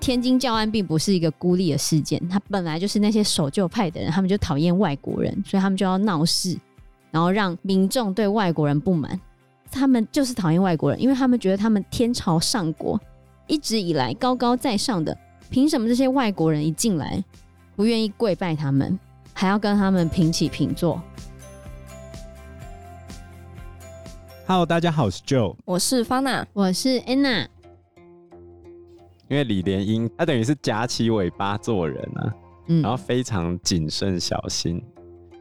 天津教案并不是一个孤立的事件，它本来就是那些守旧派的人，他们就讨厌外国人，所以他们就要闹事，然后让民众对外国人不满。他们就是讨厌外国人，因为他们觉得他们天朝上国一直以来高高在上的，凭什么这些外国人一进来不愿意跪拜他们，还要跟他们平起平坐？Hello，大家好，我是 Joe，我是 Fana，我是 Anna。因为李莲英她等于是夹起尾巴做人啊，嗯，然后非常谨慎小心，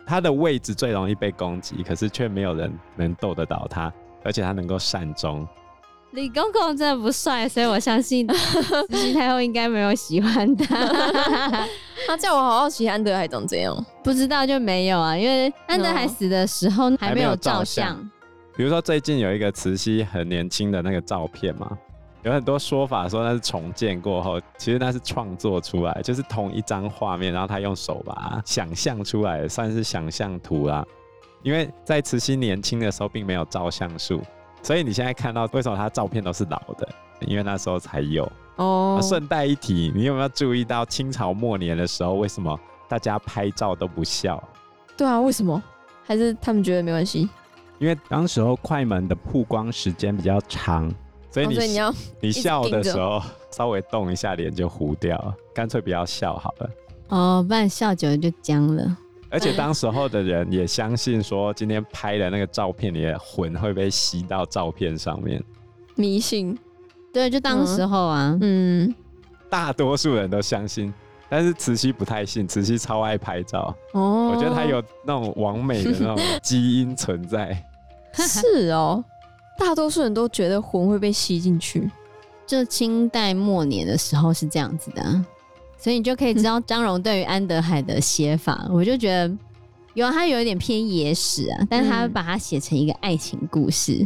他的位置最容易被攻击，可是却没有人能斗得倒他。而且他能够善终。李公公真的不帅，所以我相信 慈禧太后应该没有喜欢他。他叫我好好奇安德海长怎样，不知道就没有啊，因为安德海死的时候还没有照相。比如说最近有一个慈禧很年轻的那个照片嘛，有很多说法说那是重建过后，其实那是创作出来，就是同一张画面，然后他用手把它想象出来，算是想象图啦。因为在慈禧年轻的时候并没有照相术，所以你现在看到为什么他照片都是老的？因为那时候才有哦。顺带一提，你有没有注意到清朝末年的时候，为什么大家拍照都不笑？对啊，为什么？还是他们觉得没关系？因为当时候快门的曝光时间比较长，所以你、哦、所以你要你笑的时候稍微动一下脸就糊掉了，干脆不要笑好了。哦，不然笑久了就僵了。而且当时候的人也相信说，今天拍的那个照片里的魂会被吸到照片上面，迷信。对，就当时候啊，嗯，大多数人都相信，但是慈禧不太信，慈禧超爱拍照。哦，我觉得她有那种完美的那种基因存在。是哦，大多数人都觉得魂会被吸进去。就清代末年的时候是这样子的。所以你就可以知道张荣对于安德海的写法，嗯、我就觉得有他有一点偏野史啊，但是他把它写成一个爱情故事，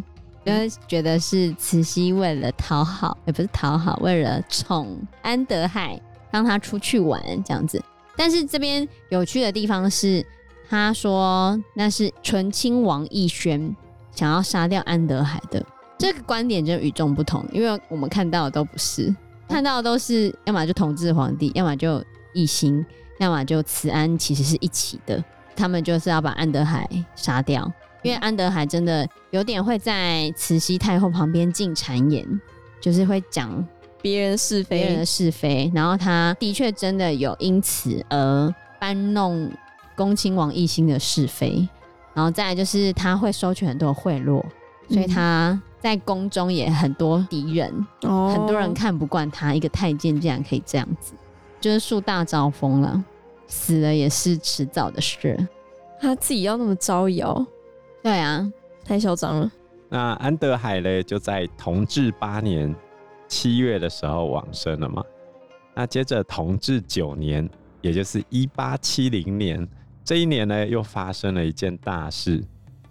就、嗯、觉得是慈禧为了讨好，也不是讨好，为了宠安德海，让他出去玩这样子。但是这边有趣的地方是，他说那是醇亲王奕萱想要杀掉安德海的，这个观点就与众不同，因为我们看到的都不是。看到的都是，要么就同治皇帝，要么就奕欣，要么就慈安，其实是一起的。他们就是要把安德海杀掉，因为安德海真的有点会在慈禧太后旁边进谗言，就是会讲别人是非，别人的是非。然后他的确真的有因此而搬弄恭亲王奕欣的是非。然后再来就是他会收取很多贿赂，所以他。在宫中也很多敌人，哦，很多人看不惯他一个太监竟然可以这样子，就是树大招风了，死了也是迟早的事。他自己要那么招摇，对啊，太嚣张了。那安德海呢，就在同治八年七月的时候往生了嘛。那接着同治九年，也就是一八七零年，这一年呢，又发生了一件大事。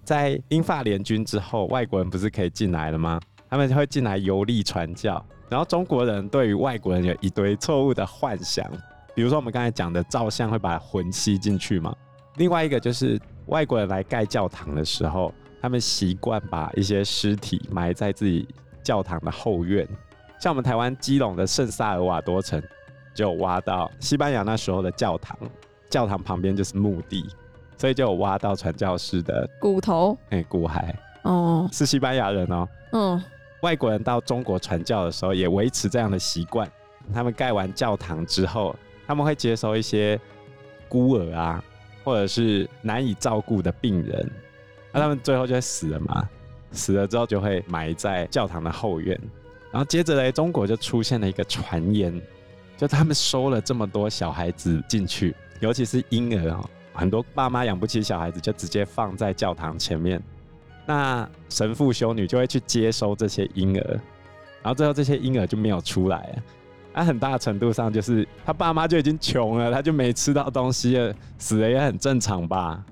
在英法联军之后，外国人不是可以进来了吗？他们会进来游历传教，然后中国人对于外国人有一堆错误的幻想，比如说我们刚才讲的照相会把魂吸进去嘛。另外一个就是外国人来盖教堂的时候，他们习惯把一些尸体埋在自己教堂的后院，像我们台湾基隆的圣萨尔瓦多城，就挖到西班牙那时候的教堂，教堂旁边就是墓地。所以就有挖到传教士的骨头，哎、欸，骨骸哦，是西班牙人哦。嗯，外国人到中国传教的时候也维持这样的习惯。他们盖完教堂之后，他们会接收一些孤儿啊，或者是难以照顾的病人，那他们最后就会死了嘛。死了之后就会埋在教堂的后院。然后接着呢，中国就出现了一个传言，就他们收了这么多小孩子进去，尤其是婴儿哦。很多爸妈养不起小孩子，就直接放在教堂前面。那神父修女就会去接收这些婴儿，然后最后这些婴儿就没有出来。那很大程度上就是他爸妈就已经穷了，他就没吃到东西了，死了也很正常吧？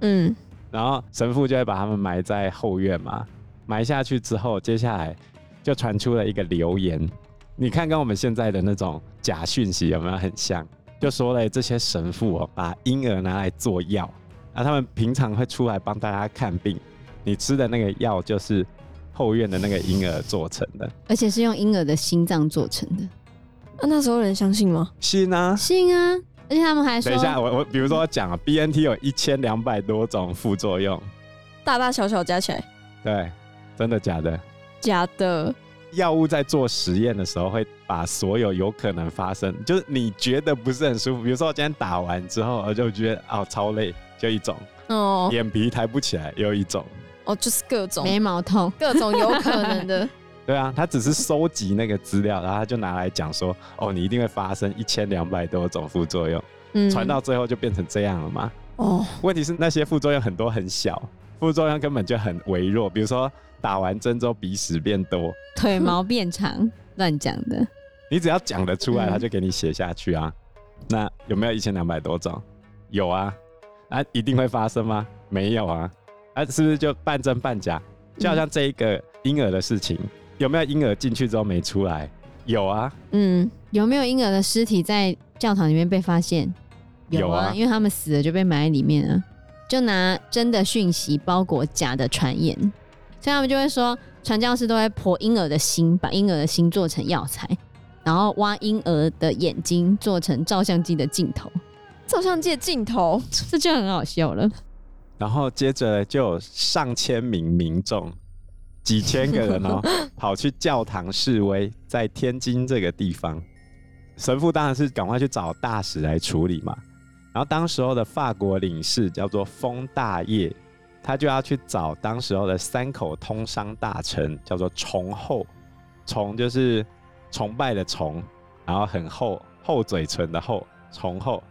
嗯。然后神父就会把他们埋在后院嘛。埋下去之后，接下来就传出了一个流言。你看，跟我们现在的那种假讯息有没有很像？就说了这些神父哦，把婴儿拿来做药，啊，他们平常会出来帮大家看病，你吃的那个药就是后院的那个婴儿做成的，而且是用婴儿的心脏做成的。那、啊、那时候人相信吗？信啊，信啊！而且他们还说，等一下，我我比如说我讲啊，BNT 有一千两百多种副作用，大大小小加起来，对，真的假的？假的。药物在做实验的时候，会把所有有可能发生，就是你觉得不是很舒服，比如说我今天打完之后，我就觉得哦超累，就一种哦，眼皮抬不起来，又一种哦，就是各种眉毛痛，各种有可能的。对啊，他只是收集那个资料，然后他就拿来讲说，哦，你一定会发生一千两百多种副作用，嗯，传到最后就变成这样了嘛。哦，问题是那些副作用很多很小，副作用根本就很微弱，比如说。打完针之后鼻屎变多，腿毛变长，乱讲的。你只要讲得出来，他就给你写下去啊。嗯、那有没有一千两百多种？有啊。啊，一定会发生吗？没有啊。啊，是不是就半真半假？就好像这一个婴儿的事情，嗯、有没有婴儿进去之后没出来？有啊。嗯，有没有婴儿的尸体在教堂里面被发现？有啊，有啊，因为他们死了就被埋在里面了。就拿真的讯息包裹假的传言。所以他们就会说，传教士都会剖婴儿的心，把婴儿的心做成药材，然后挖婴儿的眼睛做成照相机的镜头。照相机的镜头，这就很好笑了。然后接着就有上千名民众，几千个人哦，跑去教堂示威，在天津这个地方，神父当然是赶快去找大使来处理嘛。然后当时候的法国领事叫做封大业。他就要去找当时候的三口通商大臣，叫做崇厚，崇就是崇拜的崇，然后很厚厚嘴唇的厚，崇厚。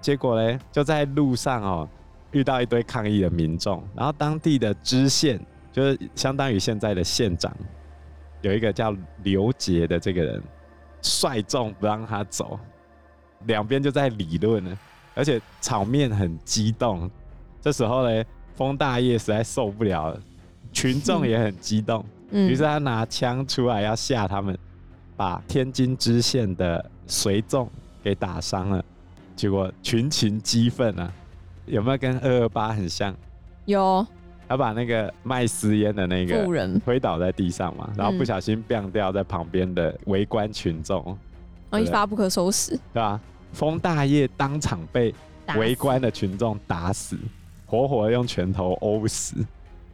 结果呢，就在路上哦，遇到一堆抗议的民众，然后当地的知县，就是相当于现在的县长，有一个叫刘杰的这个人，率众不让他走，两边就在理论呢，而且场面很激动。这时候呢。封大业实在受不了了，群众也很激动，于、是他拿枪出来要吓他们，把天津知县的随从给打伤了，结果群情激愤啊！有没有跟二二八很像？有，他把那个卖私烟的那个人推倒在地上嘛，然后不小心毙掉在旁边的围观群众，然后一发不可收拾，对吧？封大业当场被围观的群众打死。活活用拳头殴死！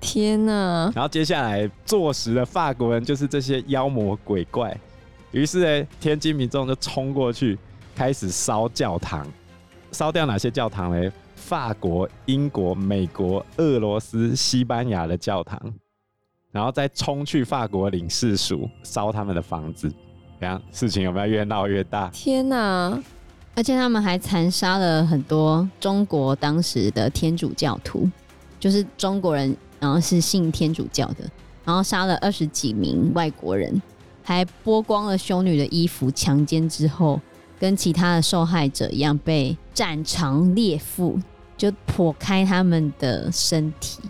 天呐！然后接下来坐实的法国人就是这些妖魔鬼怪，于是呢，天津民众就冲过去开始烧教堂，烧掉哪些教堂呢？法国、英国、美国、俄罗斯、西班牙的教堂，然后再冲去法国领事署烧他们的房子，这样事情有没有越闹越大？天哪！而且他们还残杀了很多中国当时的天主教徒，就是中国人，然后是信天主教的，然后杀了二十几名外国人，还剥光了修女的衣服，强奸之后，跟其他的受害者一样被斩肠裂腹，就剖开他们的身体，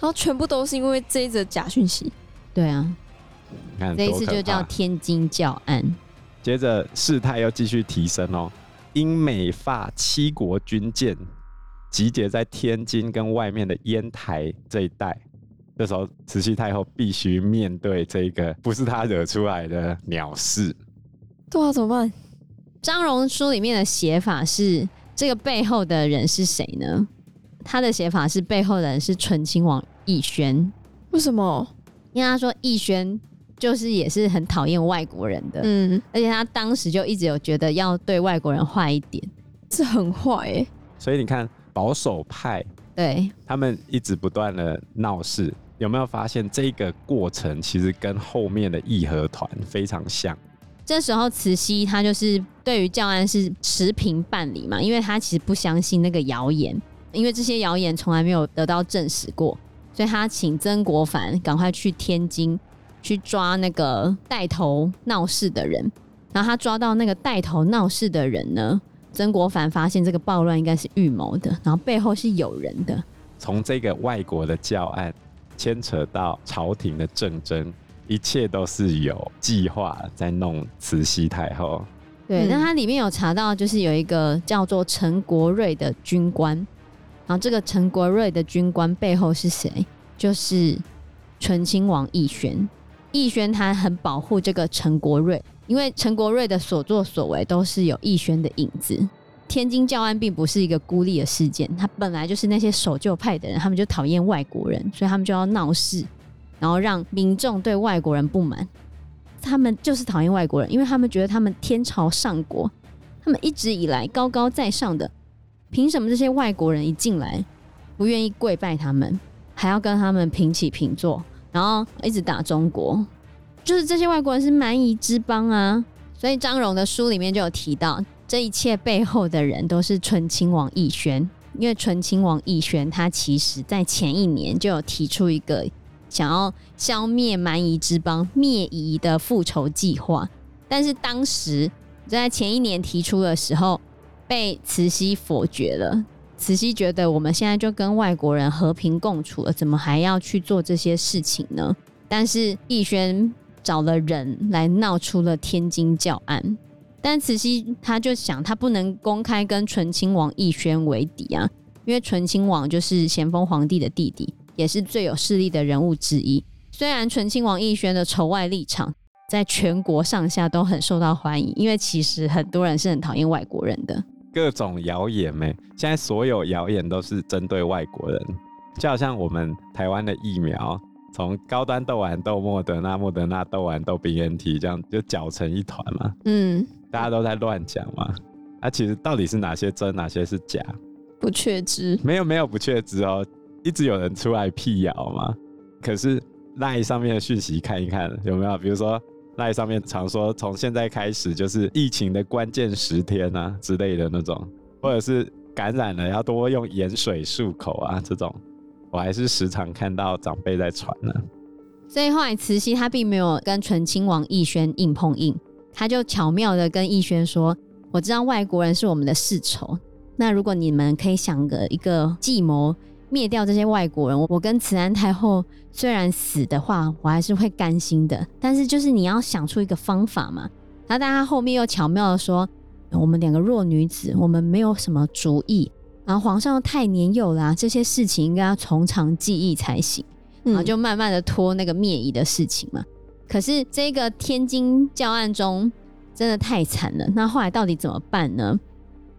然后全部都是因为这一则假讯息。对啊，这一次就叫天津教案。接着事态又继续提升哦。英美法七国军舰集结在天津跟外面的烟台这一带，这时候慈禧太后必须面对这个不是她惹出来的鸟事。对啊，怎么办？张荣书里面的写法是这个背后的人是谁呢？他的写法是背后的人是醇亲王奕轩。为什么？因为他说奕轩。就是也是很讨厌外国人的，嗯，而且他当时就一直有觉得要对外国人坏一点，是很坏哎。所以你看保守派，对，他们一直不断的闹事，有没有发现这个过程其实跟后面的义和团非常像？这时候慈禧她就是对于教案是持平办理嘛，因为她其实不相信那个谣言，因为这些谣言从来没有得到证实过，所以她请曾国藩赶快去天津。去抓那个带头闹事的人，然后他抓到那个带头闹事的人呢，曾国藩发现这个暴乱应该是预谋的，然后背后是有人的。从这个外国的教案牵扯到朝廷的政争，一切都是有计划在弄慈禧太后。对，那它里面有查到，就是有一个叫做陈国瑞的军官，然后这个陈国瑞的军官背后是谁？就是醇亲王奕轩。奕轩他很保护这个陈国瑞，因为陈国瑞的所作所为都是有奕轩的影子。天津教案并不是一个孤立的事件，他本来就是那些守旧派的人，他们就讨厌外国人，所以他们就要闹事，然后让民众对外国人不满。他们就是讨厌外国人，因为他们觉得他们天朝上国，他们一直以来高高在上的，凭什么这些外国人一进来，不愿意跪拜他们，还要跟他们平起平坐，然后一直打中国？就是这些外国人是蛮夷之邦啊！所以张荣的书里面就有提到，这一切背后的人都是纯亲王奕宣，因为纯亲王奕宣他其实在前一年就有提出一个。想要消灭蛮夷之邦、灭夷的复仇计划，但是当时在前一年提出的时候，被慈禧否决了。慈禧觉得我们现在就跟外国人和平共处了，怎么还要去做这些事情呢？但是奕宣找了人来闹出了天津教案，但慈禧她就想，她不能公开跟醇亲王奕轩为敌啊，因为醇亲王就是咸丰皇帝的弟弟。也是最有势力的人物之一。虽然醇亲王奕轩的仇外立场在全国上下都很受到欢迎，因为其实很多人是很讨厌外国人的。各种谣言没，现在所有谣言都是针对外国人，就好像我们台湾的疫苗，从高端豆丸、豆莫德纳，莫德纳豆丸、豆 BNT，这样就搅成一团嘛。嗯，大家都在乱讲嘛。那、啊、其实到底是哪些真，哪些是假？不确知。没有没有不确知哦。一直有人出来辟谣嘛？可是 LINE 上面的讯息看一看有没有？比如说 LINE 上面常说从现在开始就是疫情的关键十天啊之类的那种，或者是感染了要多用盐水漱口啊这种，我还是时常看到长辈在传呢。所以后来慈禧她并没有跟醇亲王奕宣硬碰硬，她就巧妙的跟逸轩说：“我知道外国人是我们的世仇，那如果你们可以想个一个计谋。”灭掉这些外国人，我跟慈安太后虽然死的话，我还是会甘心的。但是就是你要想出一个方法嘛。然后但他后面又巧妙的说，我们两个弱女子，我们没有什么主意。然后皇上又太年幼啦，这些事情应该要从长计议才行。然后就慢慢的拖那个灭夷的事情嘛。可是这个天津教案中真的太惨了，那后来到底怎么办呢？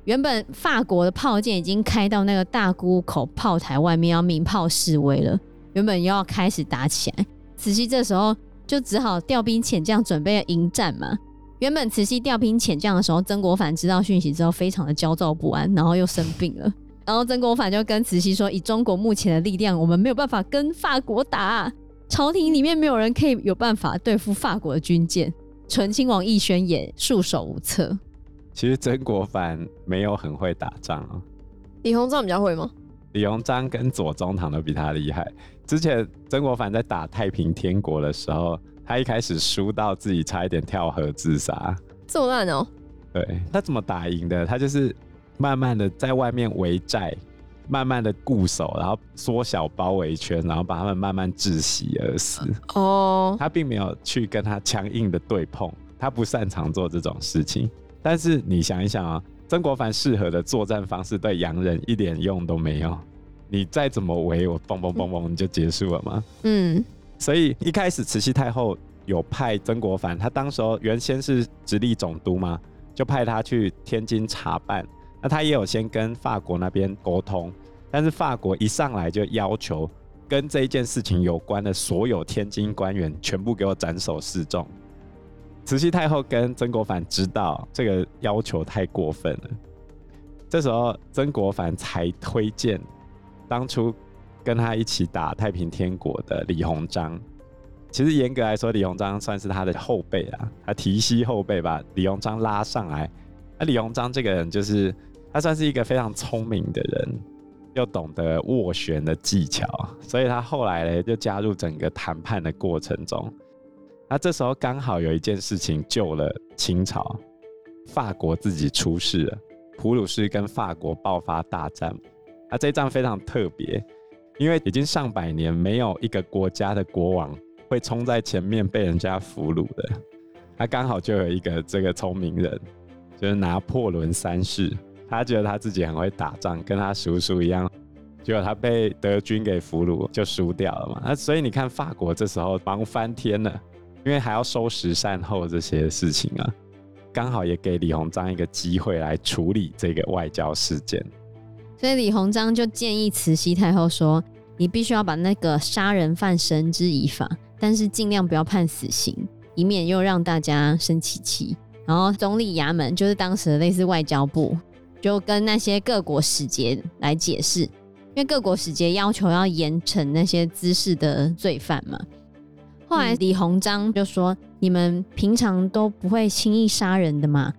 原本法国的炮舰已经开到那个大沽口炮台外面，要鸣炮示威了。原本又要开始打起来，慈禧这时候就只好调兵遣将，准备迎战嘛。原本慈禧调兵遣将的时候，曾国藩知道讯息之后，非常的焦躁不安，然后又生病了。然后曾国藩就跟慈禧说：“以中国目前的力量，我们没有办法跟法国打，朝廷里面没有人可以有办法对付法国的军舰。”醇亲王奕轩也束手无策。其实曾国藩没有很会打仗啊，李鸿章比较会吗？李鸿章跟左宗棠都比他厉害。之前曾国藩在打太平天国的时候，他一开始输到自己差一点跳河自杀，这么烂哦。对，他怎么打赢的？他就是慢慢的在外面围寨，慢慢的固守，然后缩小包围圈，然后把他们慢慢窒息而死。哦，他并没有去跟他强硬的对碰，他不擅长做这种事情。但是你想一想啊，曾国藩适合的作战方式对洋人一点用都没有。你再怎么围我，嘣嘣嘣嘣，你就结束了吗？嗯。所以一开始慈禧太后有派曾国藩，他当时候原先是直隶总督嘛，就派他去天津查办。那他也有先跟法国那边沟通，但是法国一上来就要求跟这一件事情有关的所有天津官员全部给我斩首示众。慈禧太后跟曾国藩知道这个要求太过分了，这时候曾国藩才推荐当初跟他一起打太平天国的李鸿章。其实严格来说，李鸿章算是他的后辈啊，他提携后辈把李鸿章拉上来。那李鸿章这个人就是他算是一个非常聪明的人，又懂得斡旋的技巧，所以他后来呢就加入整个谈判的过程中。那这时候刚好有一件事情救了清朝，法国自己出事了，普鲁士跟法国爆发大战。啊，这一仗非常特别，因为已经上百年没有一个国家的国王会冲在前面被人家俘虏的。他刚好就有一个这个聪明人，就是拿破仑三世，他觉得他自己很会打仗，跟他叔叔一样，结果他被德军给俘虏，就输掉了嘛。那所以你看，法国这时候忙翻天了，因为还要收拾善后这些事情啊，刚好也给李鸿章一个机会来处理这个外交事件。所以李鸿章就建议慈禧太后说：“你必须要把那个杀人犯绳之以法，但是尽量不要判死刑，以免又让大家生气气。”然后总理衙门就是当时的类似外交部，就跟那些各国使节来解释，因为各国使节要求要严惩那些滋事的罪犯嘛。后来李鸿章就说：“你们平常都不会轻易杀人的嘛，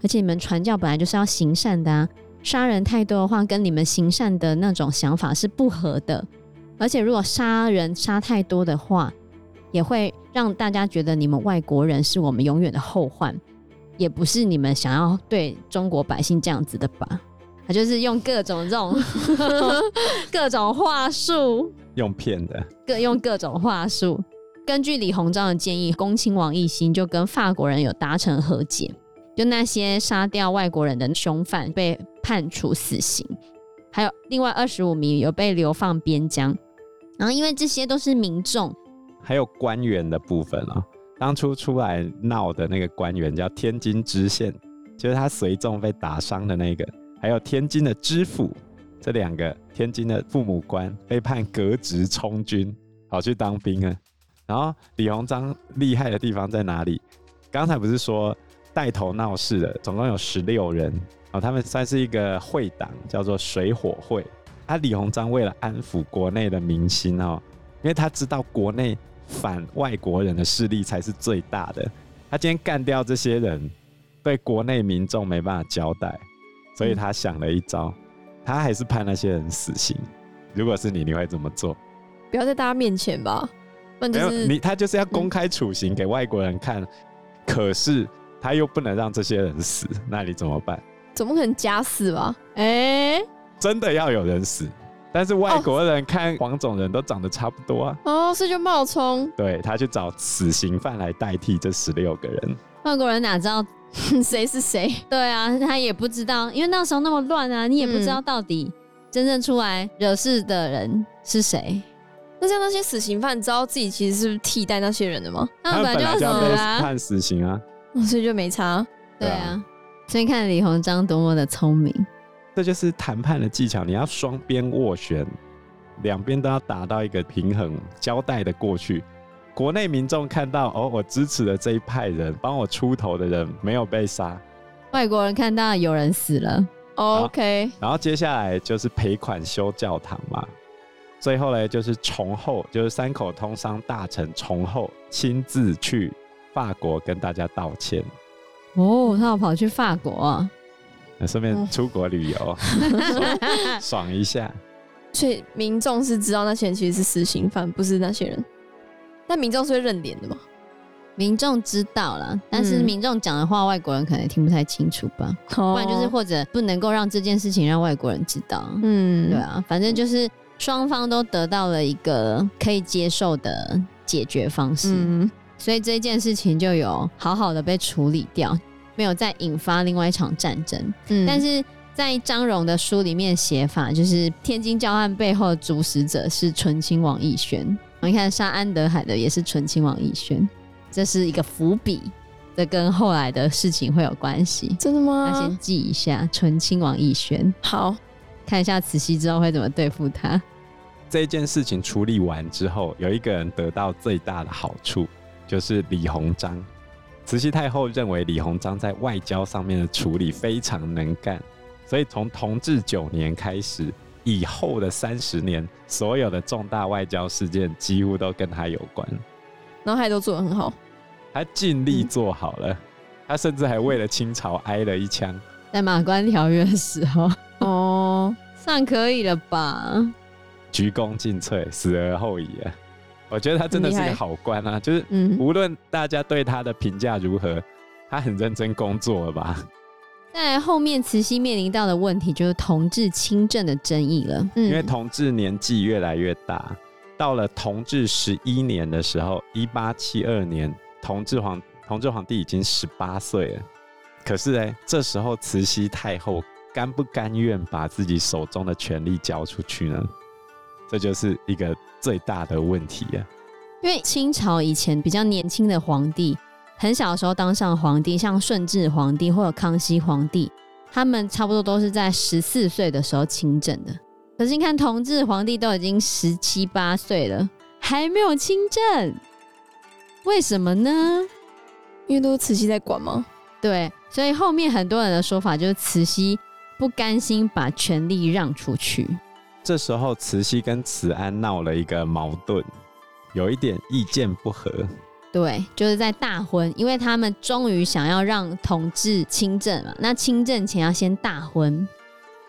而且你们传教本来就是要行善的啊，杀人太多的话，跟你们行善的那种想法是不合的。而且如果杀人杀太多的话，也会让大家觉得你们外国人是我们永远的后患。”也不是你们想要对中国百姓这样子的吧？他就是用各种这种 各种话术，用骗的，各用各种话术。根据李鸿章的建议，恭亲王奕欣就跟法国人有达成和解，就那些杀掉外国人的凶犯被判处死刑，还有另外二十五名有被流放边疆。然后因为这些都是民众，还有官员的部分啊、哦。当初出来闹的那个官员叫天津知县，就是他随众被打伤的那个，还有天津的知府，这两个天津的父母官被判革职充军，跑去当兵了。然后李鸿章厉害的地方在哪里？刚才不是说带头闹事的总共有十六人哦，他们算是一个会党，叫做水火会。他李鸿章为了安抚国内的民心哦，因为他知道国内。反外国人的势力才是最大的。他今天干掉这些人，对国内民众没办法交代，所以他想了一招，嗯、他还是判那些人死刑。如果是你，你会怎么做？不要在大家面前吧，不然就是你他就是要公开处刑给外国人看，嗯、可是他又不能让这些人死，那你怎么办？怎么可能假死吧？哎、欸，真的要有人死。但是外国人看黄种人都长得差不多啊，哦，所以就冒充，对，他去找死刑犯来代替这十六个人。外国人哪知道 谁是谁？对啊，他也不知道，因为那时候那么乱啊，你也不知道到底真正出来惹事的人是谁。嗯、那像那些死刑犯，知道自己其实是替代那些人的吗？他们本来就要被判死刑啊，所以就没差。对啊，所以看李鸿章多么的聪明。这就是谈判的技巧，你要双边斡旋，两边都要达到一个平衡，交代的过去。国内民众看到哦，我支持的这一派人，帮我出头的人没有被杀；外国人看到有人死了，OK。然后接下来就是赔款修教堂嘛，最后呢就是崇厚，就是三口通商大臣崇厚亲自去法国跟大家道歉。哦，他要跑去法国啊。顺便出国旅游，哦、爽，爽一下。所以民众是知道那些人其实是死刑犯，不是那些人。但民众是会认脸的吗？民众知道了，但是民众讲的话，外国人可能听不太清楚吧。嗯、不然就是或者不能够让这件事情让外国人知道。嗯，对啊，反正就是双方都得到了一个可以接受的解决方式，嗯、所以这件事情就有好好的被处理掉。没有再引发另外一场战争，嗯，但是在张荣的书里面写法，就是天津教案背后的主使者是醇亲王奕轩。你看杀安德海的也是醇亲王奕轩，这是一个伏笔，这跟后来的事情会有关系。真的吗？那先记一下醇亲王奕轩。好，看一下慈禧之后会怎么对付他。这件事情处理完之后，有一个人得到最大的好处，就是李鸿章。慈禧太后认为李鸿章在外交上面的处理非常能干，所以从同治九年开始，以后的三十年，所有的重大外交事件几乎都跟他有关，然后还都做得很好，他尽力做好了，嗯、他甚至还为了清朝挨了一枪，在马关条约的时候，哦，算可以了吧？鞠躬尽瘁，死而后已啊。我觉得他真的是个好官啊，就是无论大家对他的评价如何，他很认真工作了吧？在后面，慈禧面临到的问题就是同治亲政的争议了。嗯因为同治年纪越来越大，到了同治十一年的时候，一八七二年，同治皇同治皇帝已经十八岁了。可是呢，这时候慈禧太后甘不甘愿把自己手中的权力交出去呢？这就是一个最大的问题啊！因为清朝以前比较年轻的皇帝，很小的时候当上皇帝，像顺治皇帝或者康熙皇帝，他们差不多都是在十四岁的时候亲政的。可是你看，同治皇帝都已经十七八岁了，还没有亲政，为什么呢？因为都是慈禧在管吗？对，所以后面很多人的说法就是慈禧不甘心把权力让出去。这时候，慈禧跟慈安闹了一个矛盾，有一点意见不合。对，就是在大婚，因为他们终于想要让同治亲政了。那亲政前要先大婚，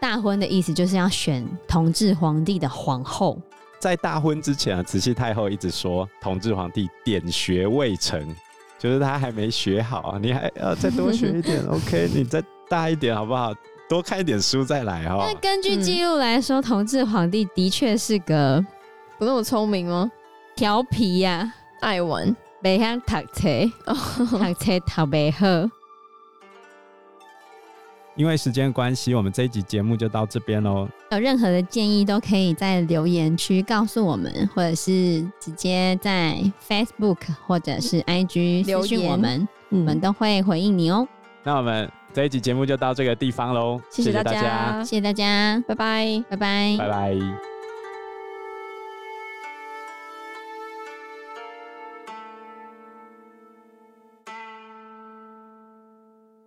大婚的意思就是要选同治皇帝的皇后。在大婚之前啊，慈禧太后一直说同治皇帝点学未成。就是他还没学好，你还要再多学一点，OK？你再大一点好不好？多看一点书再来哦。那根据记录来说，嗯、同治皇帝的确是个不那么聪明吗？调皮呀、啊，爱玩，没想读册，读册读不好。因为时间关系，我们这一集节目就到这边喽。有任何的建议，都可以在留言区告诉我们，或者是直接在 Facebook 或者是 IG 留言我们，我们都会回应你哦。那我们这一集节目就到这个地方喽，谢谢大家，谢谢大家，拜拜，拜拜，拜拜。